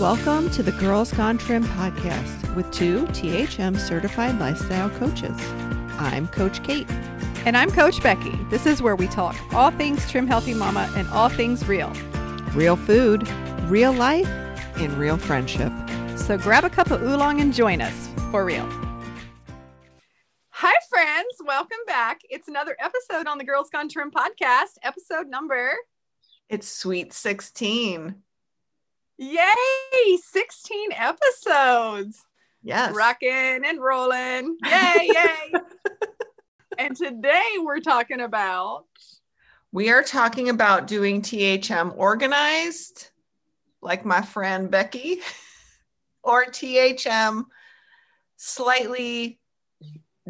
Welcome to the Girls Gone Trim podcast with two THM certified lifestyle coaches. I'm Coach Kate. And I'm Coach Becky. This is where we talk all things Trim Healthy Mama and all things real. Real food, real life, and real friendship. So grab a cup of oolong and join us for real. Hi, friends. Welcome back. It's another episode on the Girls Gone Trim podcast, episode number. It's sweet 16. Yay! 16 episodes. Yes. Rocking and rolling. Yay, yay. and today we're talking about. We are talking about doing THM organized, like my friend Becky, or THM slightly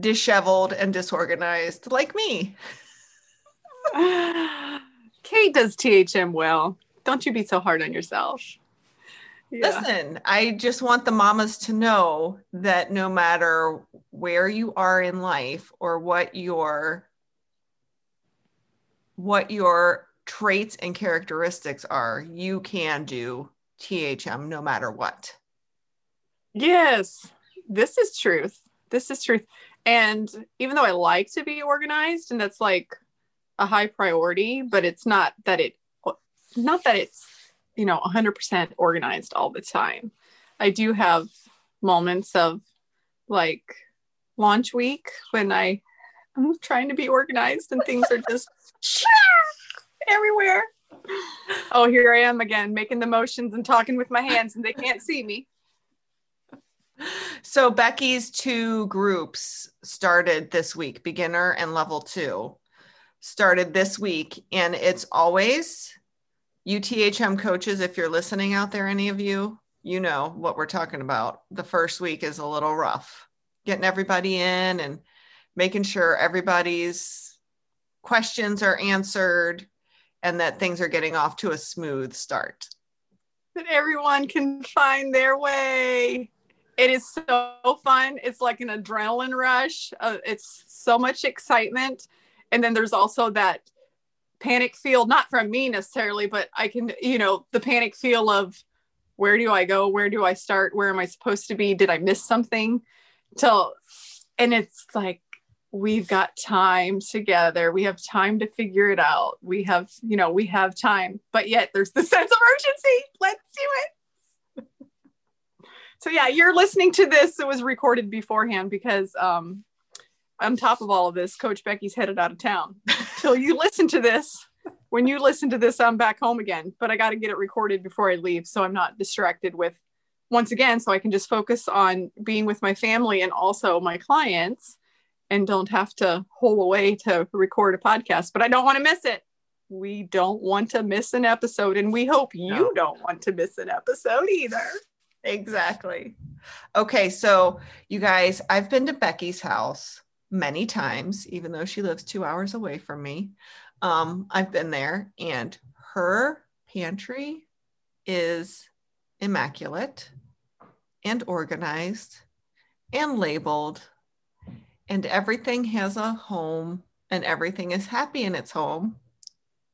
disheveled and disorganized, like me. Kate does THM well. Don't you be so hard on yourself. Yeah. Listen, I just want the mamas to know that no matter where you are in life or what your what your traits and characteristics are, you can do THM no matter what. Yes, this is truth. This is truth. And even though I like to be organized and that's like a high priority, but it's not that it not that it's you know 100% organized all the time. I do have moments of like launch week when i i'm trying to be organized and things are just everywhere. Oh here i am again making the motions and talking with my hands and they can't see me. So becky's two groups started this week beginner and level two. Started this week and it's always UTHM coaches, if you're listening out there, any of you, you know what we're talking about. The first week is a little rough, getting everybody in and making sure everybody's questions are answered and that things are getting off to a smooth start. That everyone can find their way. It is so fun. It's like an adrenaline rush. Uh, it's so much excitement. And then there's also that panic feel not from me necessarily but i can you know the panic feel of where do i go? Where do i start? Where am i supposed to be? Did i miss something? Till and it's like we've got time together. We have time to figure it out. We have you know we have time but yet there's the sense of urgency. Let's do it. So yeah you're listening to this. It was recorded beforehand because um on top of all of this, Coach Becky's headed out of town. Till you listen to this, when you listen to this, I'm back home again. But I got to get it recorded before I leave, so I'm not distracted with once again, so I can just focus on being with my family and also my clients, and don't have to hole away to record a podcast. But I don't want to miss it. We don't want to miss an episode, and we hope you no. don't want to miss an episode either. Exactly. Okay, so you guys, I've been to Becky's house many times, even though she lives two hours away from me. Um, I've been there, and her pantry is immaculate and organized and labeled, and everything has a home, and everything is happy in its home.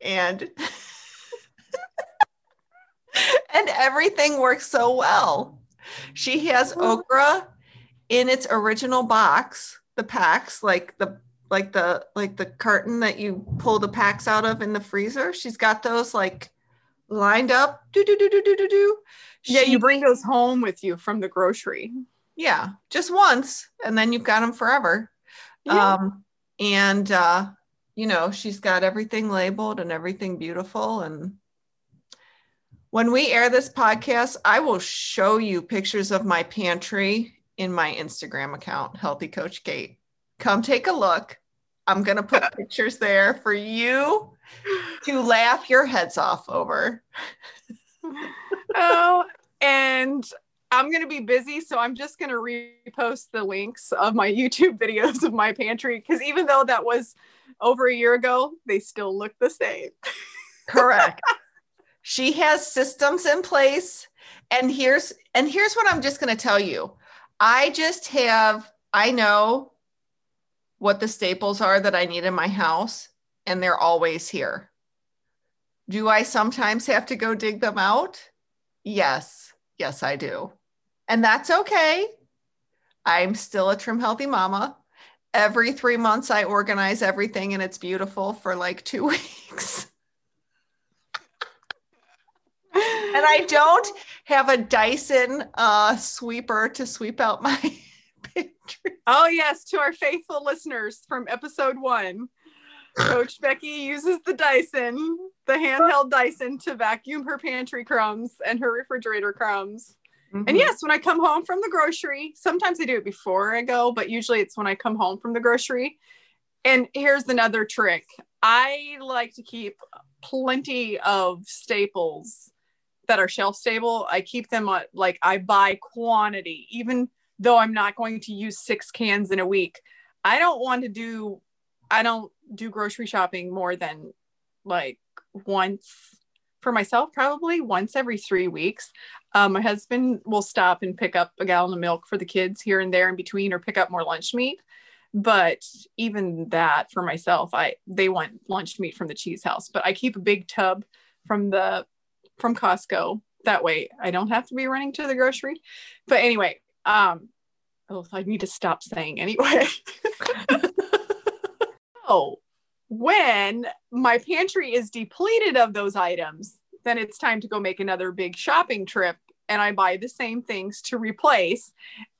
And and everything works so well. She has okra in its original box the packs, like the like the like the carton that you pull the packs out of in the freezer. She's got those like lined up. Do do do do do do do. Yeah, you bring those home with you from the grocery. Yeah, just once, and then you've got them forever. Yeah. Um, and uh, you know, she's got everything labeled and everything beautiful. And when we air this podcast, I will show you pictures of my pantry in my Instagram account, Healthy Coach Kate. Come take a look. I'm going to put pictures there for you to laugh your heads off over. oh, and I'm going to be busy, so I'm just going to repost the links of my YouTube videos of my pantry because even though that was over a year ago, they still look the same. Correct. she has systems in place and here's and here's what I'm just going to tell you. I just have, I know what the staples are that I need in my house, and they're always here. Do I sometimes have to go dig them out? Yes. Yes, I do. And that's okay. I'm still a trim healthy mama. Every three months, I organize everything and it's beautiful for like two weeks. And I don't have a Dyson uh, sweeper to sweep out my pantry. Oh, yes, to our faithful listeners from episode one. Coach Becky uses the Dyson, the handheld Dyson, to vacuum her pantry crumbs and her refrigerator crumbs. Mm-hmm. And yes, when I come home from the grocery, sometimes I do it before I go, but usually it's when I come home from the grocery. And here's another trick I like to keep plenty of staples that are shelf stable. I keep them on, like I buy quantity, even though I'm not going to use six cans in a week. I don't want to do, I don't do grocery shopping more than like once for myself, probably once every three weeks. Um, my husband will stop and pick up a gallon of milk for the kids here and there in between, or pick up more lunch meat. But even that for myself, I they want lunch meat from the cheese house. But I keep a big tub from the from Costco. That way, I don't have to be running to the grocery. But anyway, um, oh, I need to stop saying anyway. oh, when my pantry is depleted of those items, then it's time to go make another big shopping trip and I buy the same things to replace.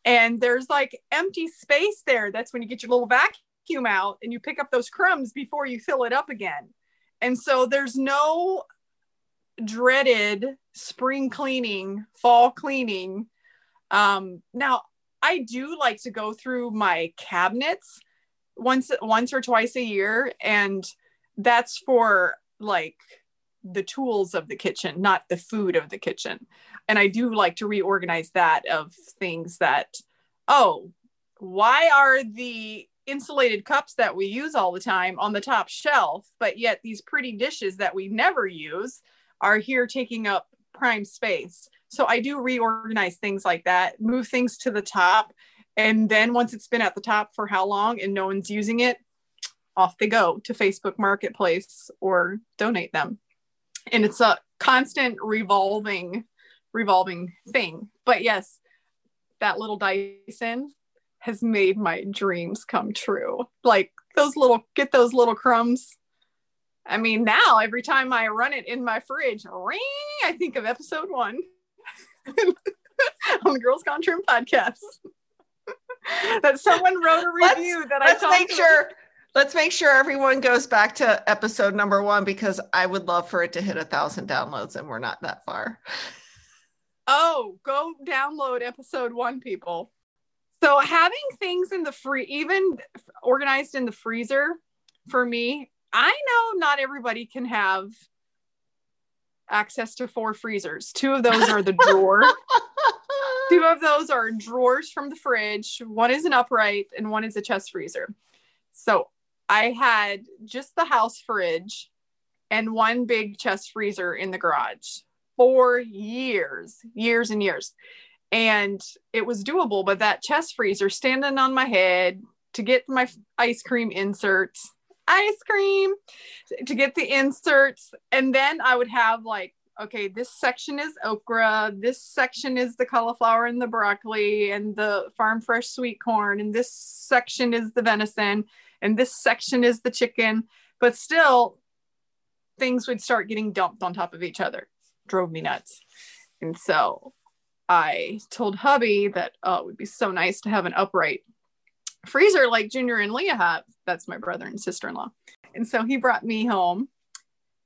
And there's like empty space there. That's when you get your little vacuum out and you pick up those crumbs before you fill it up again. And so there's no dreaded spring cleaning, fall cleaning. Um, now, I do like to go through my cabinets once once or twice a year and that's for like the tools of the kitchen, not the food of the kitchen. And I do like to reorganize that of things that, oh, why are the insulated cups that we use all the time on the top shelf, but yet these pretty dishes that we never use are here taking up prime space? So I do reorganize things like that, move things to the top. And then once it's been at the top for how long and no one's using it, off they go to Facebook Marketplace or donate them and it's a constant revolving revolving thing but yes that little dyson has made my dreams come true like those little get those little crumbs i mean now every time i run it in my fridge ring, i think of episode one on the girls gone trim podcast that someone wrote a review let's, that let's i make sure Let's make sure everyone goes back to episode number one because I would love for it to hit a thousand downloads and we're not that far. Oh, go download episode one, people. So having things in the free, even organized in the freezer for me, I know not everybody can have access to four freezers. Two of those are the drawer. Two of those are drawers from the fridge. One is an upright and one is a chest freezer. So I had just the house fridge and one big chest freezer in the garage for years, years and years. And it was doable, but that chest freezer standing on my head to get my ice cream inserts, ice cream to get the inserts. And then I would have like, okay, this section is okra, this section is the cauliflower and the broccoli and the farm fresh sweet corn, and this section is the venison and this section is the chicken. But still things would start getting dumped on top of each other. Drove me nuts. And so i told hubby that oh it would be so nice to have an upright freezer like junior and leah have that's my brother and sister-in-law. And so he brought me home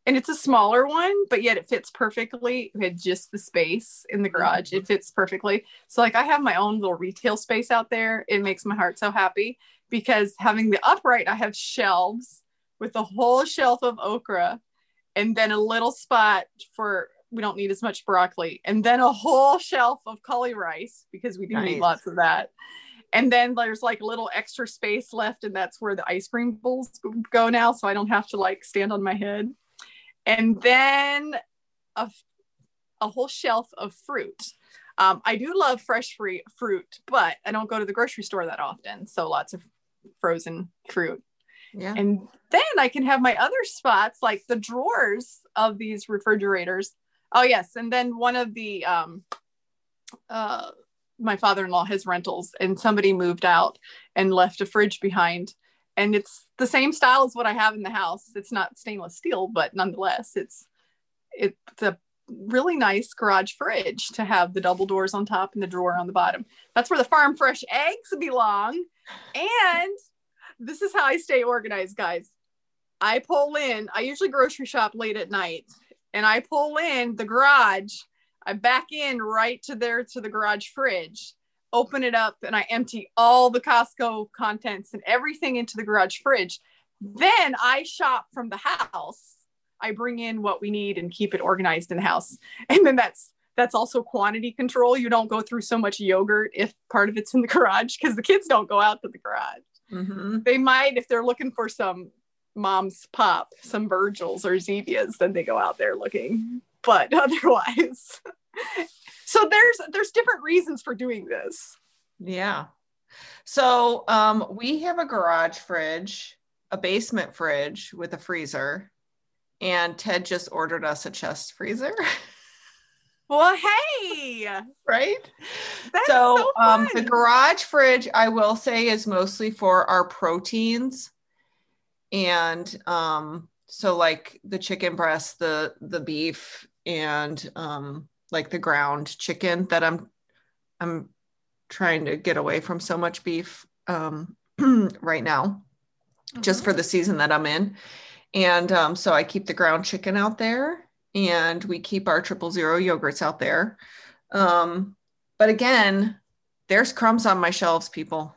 and it's a smaller one but yet it fits perfectly we had just the space in the mm-hmm. garage. It fits perfectly. So like i have my own little retail space out there. It makes my heart so happy because having the upright, I have shelves with a whole shelf of okra and then a little spot for we don't need as much broccoli and then a whole shelf of cauli rice because we do nice. need lots of that and then there's like a little extra space left and that's where the ice cream bowls go now so i don't have to like stand on my head and then a, a whole shelf of fruit um, i do love fresh free fruit but i don't go to the grocery store that often so lots of frozen fruit. Yeah. And then I can have my other spots like the drawers of these refrigerators. Oh yes, and then one of the um uh, my father-in-law has rentals and somebody moved out and left a fridge behind. And it's the same style as what i have in the house. It's not stainless steel but nonetheless it's it's a really nice garage fridge to have the double doors on top and the drawer on the bottom. That's where the farm fresh eggs belong. And this is how i stay organized guys. I pull in i usually grocery shop late at night and i pull in the garage I back in right to there to the garage fridge, open it up, and I empty all the Costco contents and everything into the garage fridge. Then I shop from the house. I bring in what we need and keep it organized in the house. And then that's that's also quantity control. You don't go through so much yogurt if part of it's in the garage because the kids don't go out to the garage. Mm-hmm. They might if they're looking for some mom's pop, some Virgils or Zevias, then they go out there looking but otherwise. So there's there's different reasons for doing this. Yeah. So um, we have a garage fridge a basement fridge with a freezer and ted just ordered us a chest freezer. Well hey! Right? That's so, so um, the garage fridge i will say is mostly for our proteins. And um, so like the chicken breast the the beef and um, like the ground chicken that I'm I'm trying to get away from so much beef um, right now, mm-hmm. just for the season that I'm in. And um, so I keep the ground chicken out there, and we keep our triple zero yogurts out there. Um, but again, there's crumbs on my shelves, people.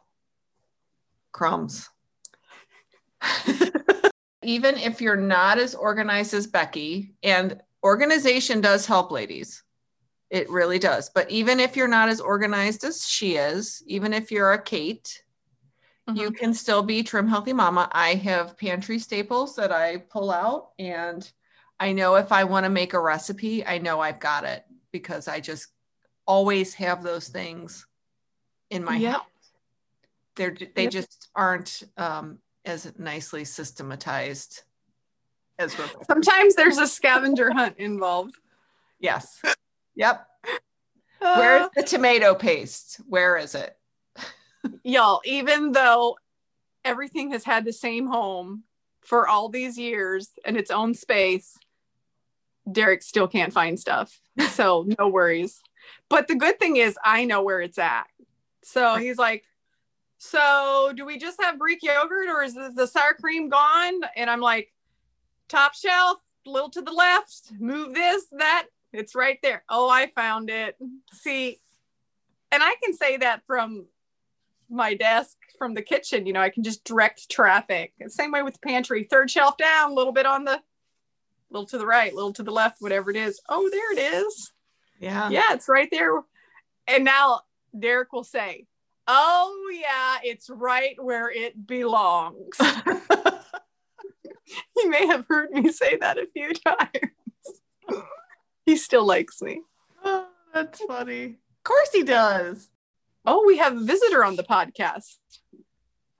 Crumbs. Even if you're not as organized as Becky, and organization does help, ladies. It really does. But even if you're not as organized as she is, even if you're a Kate, mm-hmm. you can still be trim healthy mama. I have pantry staples that I pull out and I know if I want to make a recipe, I know I've got it because I just always have those things in my yep. house. They're they yep. just aren't um, as nicely systematized as Rebecca. Sometimes there's a scavenger hunt involved. Yes. Yep. Uh, Where's the tomato paste? Where is it? y'all, even though everything has had the same home for all these years and its own space, Derek still can't find stuff. So no worries. But the good thing is I know where it's at. So he's like, so do we just have Greek yogurt or is the sour cream gone? And I'm like, top shelf, a little to the left, move this, that, it's right there. Oh, I found it. See, and I can say that from my desk from the kitchen. You know, I can just direct traffic. Same way with the pantry. Third shelf down, a little bit on the little to the right, little to the left, whatever it is. Oh, there it is. Yeah. Yeah, it's right there. And now Derek will say, Oh, yeah, it's right where it belongs. he may have heard me say that a few times. he still likes me. Oh, that's funny. Of course he does. Oh, we have a visitor on the podcast.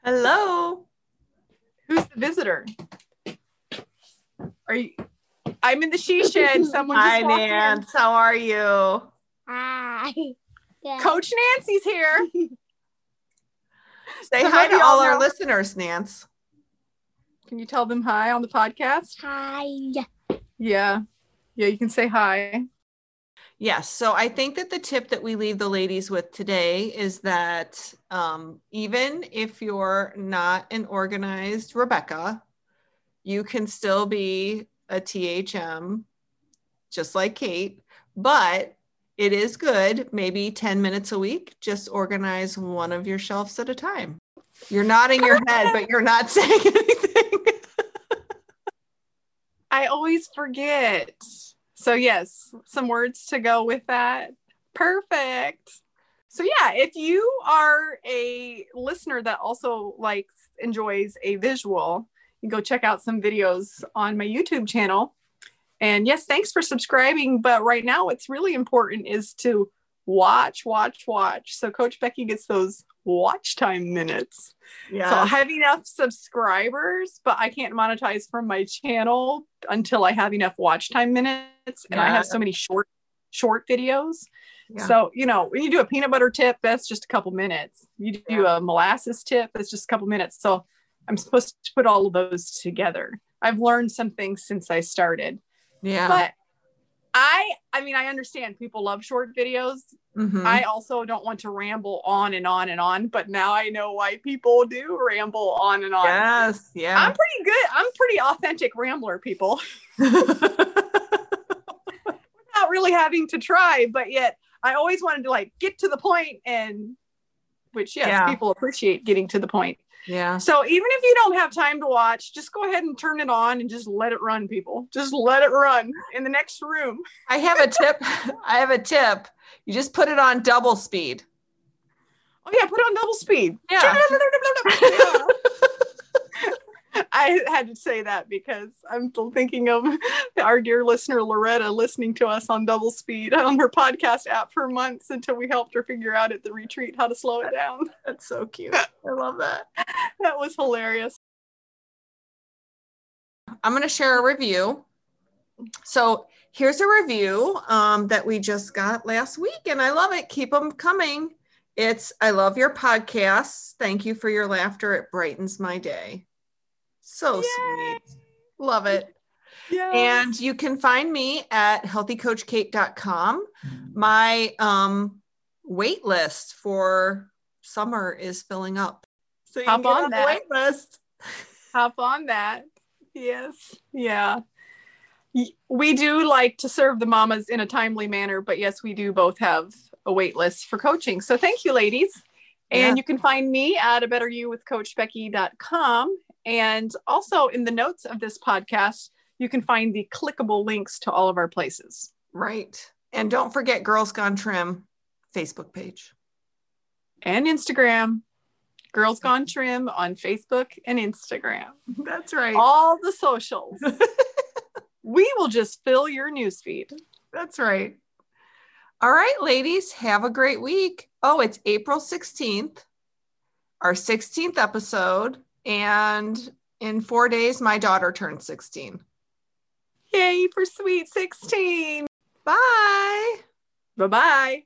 Hello. Who's the visitor? Are you? I'm in the she shed. Someone just Hi, Nance. In. How are you? Hi. Coach Nancy's here. Say so hi to all our listeners, Nance. Can you tell them hi on the podcast? Hi. Yeah. Yeah, you can say hi. Yes. So I think that the tip that we leave the ladies with today is that um, even if you're not an organized Rebecca, you can still be a THM just like Kate, but it is good, maybe 10 minutes a week, just organize one of your shelves at a time. You're nodding your head, but you're not saying anything. I always forget. So, yes, some words to go with that. Perfect. So, yeah, if you are a listener that also likes, enjoys a visual, you go check out some videos on my YouTube channel. And yes, thanks for subscribing. But right now, what's really important is to watch, watch, watch. So, Coach Becky gets those watch time minutes. Yeah. So I have enough subscribers, but I can't monetize from my channel until I have enough watch time minutes. And yeah. I have so many short short videos. Yeah. So, you know, when you do a peanut butter tip, that's just a couple minutes. You do a molasses tip, that's just a couple minutes. So I'm supposed to put all of those together. I've learned some things since I started. yeah. But I I mean, I understand people love short videos. Mhm. I also don't want to ramble on and on and on, but now I know why people do ramble on and on. yes. yeah. I'm pretty good. I'm pretty authentic rambler, people, without really having to try. But yet, I always wanted to like get to the point, and which yes, Yeah. people appreciate getting to the point. Yeah. So even if you don't have time to watch, just go ahead and turn it on and just let it run, people. Just let it run in the next room. I have a tip. I have a tip. You just put it on double speed. Oh yeah, put it on double speed. Yeah. Yeah. I had to say that because I'm still thinking of our dear listener Loretta listening to us on double speed on her podcast app for months until we helped her figure out at the retreat how to slow it down. That's so cute. I love that. That was hilarious. I'm going to share a review. So here's a review um, that we just got last week, and I love it. Keep them coming. It's I love your podcasts. Thank you for your laughter. It brightens my day. So Yay. sweet. Love it. Yeah. And you can find me at healthycoachkate.com. My um, wait list for summer is filling up. So you Hop on on that. wait list. hop on that. Yes. Yeah. We do like to serve the mamas in a timely manner, but yes, we do both have a wait list for coaching. So thank you, ladies. And Yeah. you can find me at a better you with coachbecky.com. And also in the notes of this podcast, you can find the clickable links to all of our places. Right. And don't forget Girls Gone Trim Facebook page. And Instagram, Girls Gone Trim on Facebook and Instagram. That's right. All the socials. we will just fill your newsfeed. That's right. All right, ladies, have a great week. Oh, it's April 16th, our 16th episode. And in four days, my daughter turned 16. Yay for sweet 16. Bye. Bye bye.